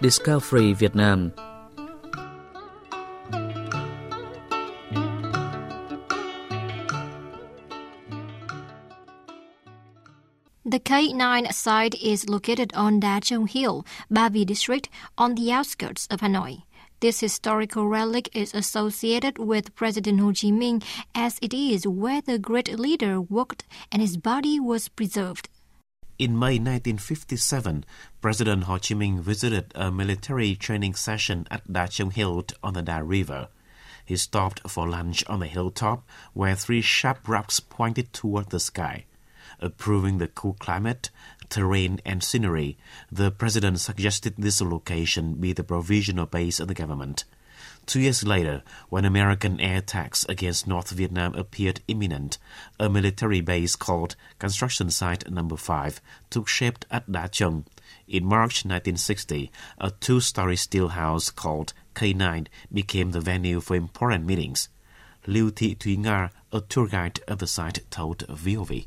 Discovery Việt Nam The K9 site is located on Da Chong Hill, Ba Vì district, on the outskirts of Hanoi. This historical relic is associated with President Ho Chi Minh as it is where the great leader worked and his body was preserved. In May 1957, President Ho Chi Minh visited a military training session at Da Chong Hill on the Da River. He stopped for lunch on the hilltop where three sharp rocks pointed toward the sky. Approving the cool climate, terrain, and scenery, the president suggested this location be the provisional base of the government. Two years later, when American air attacks against North Vietnam appeared imminent, a military base called Construction Site Number 5 took shape at Da Chong. In March 1960, a two-story steel house called K9 became the venue for important meetings. Liu Thị Thúy Nga, a tour guide of the site, told VOV.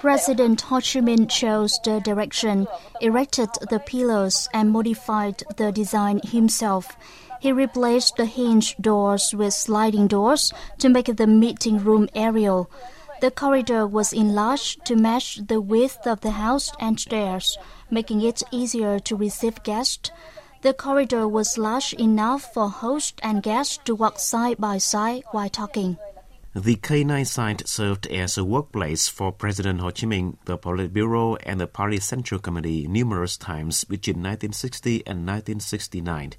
President Ho Chi Minh chose the direction, erected the pillars, and modified the design himself. He replaced the hinge doors with sliding doors to make the meeting room aerial. The corridor was enlarged to match the width of the house and stairs, making it easier to receive guests. The corridor was large enough for host and guests to walk side by side while talking. The K9 site served as a workplace for President Ho Chi Minh, the Politburo, and the Party Central Committee numerous times between 1960 and 1969.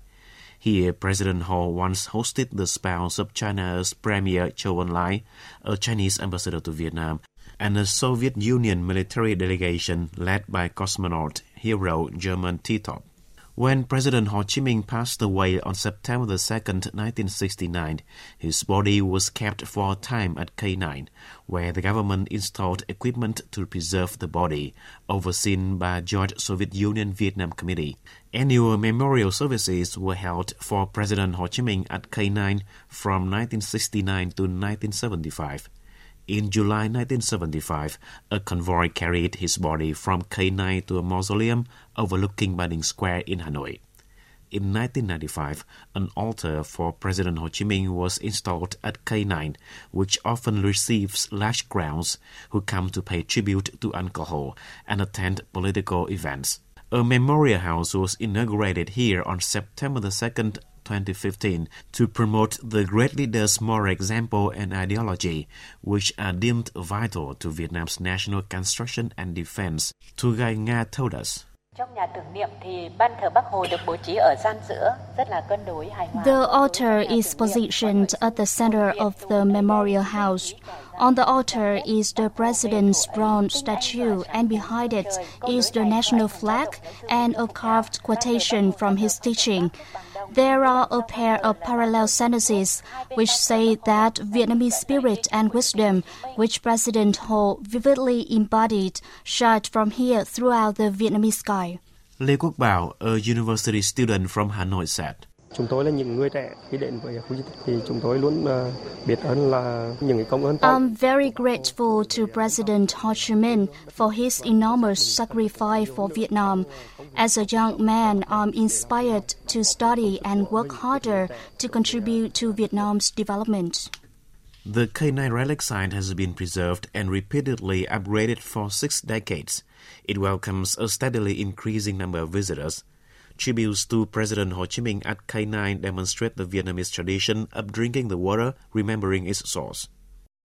Here, President Ho once hosted the spouse of China's Premier Zhou Enlai, a Chinese ambassador to Vietnam, and a Soviet Union military delegation led by cosmonaut hero German Titov. When President Ho Chi Minh passed away on September 2, 1969, his body was kept for a time at K9, where the government installed equipment to preserve the body, overseen by the Joint Soviet Union Vietnam Committee. Annual memorial services were held for President Ho Chi Minh at K9 from 1969 to 1975. In July 1975, a convoy carried his body from K9 to a mausoleum overlooking Ba Dinh Square in Hanoi. In 1995, an altar for President Ho Chi Minh was installed at K9, which often receives large crowds who come to pay tribute to Ho and attend political events. A memorial house was inaugurated here on September 2nd, 2015 to promote the great leader's moral example and ideology, which are deemed vital to Vietnam's national construction and defense, Tu Gai Nga told us. The altar is positioned at the center of the memorial house. On the altar is the president's bronze statue, and behind it is the national flag and a carved quotation from his teaching. There are a pair of parallel sentences which say that Vietnamese spirit and wisdom, which President Ho vividly embodied, shine from here throughout the Vietnamese sky. Lê Quốc Bảo, a university student from Hanoi said. Chúng tôi là những người trẻ khi đến với khu di tích thì chúng tôi luôn biết ơn là những cái công ơn I'm very grateful to President Ho Chi Minh for his enormous sacrifice for Vietnam. As a young man, I'm inspired to study and work harder to contribute to Vietnam's development. The K9 relic site has been preserved and repeatedly upgraded for six decades. It welcomes a steadily increasing number of visitors. Tributes to President Ho Chi Minh at K9 demonstrate the Vietnamese tradition of drinking the water, remembering its source.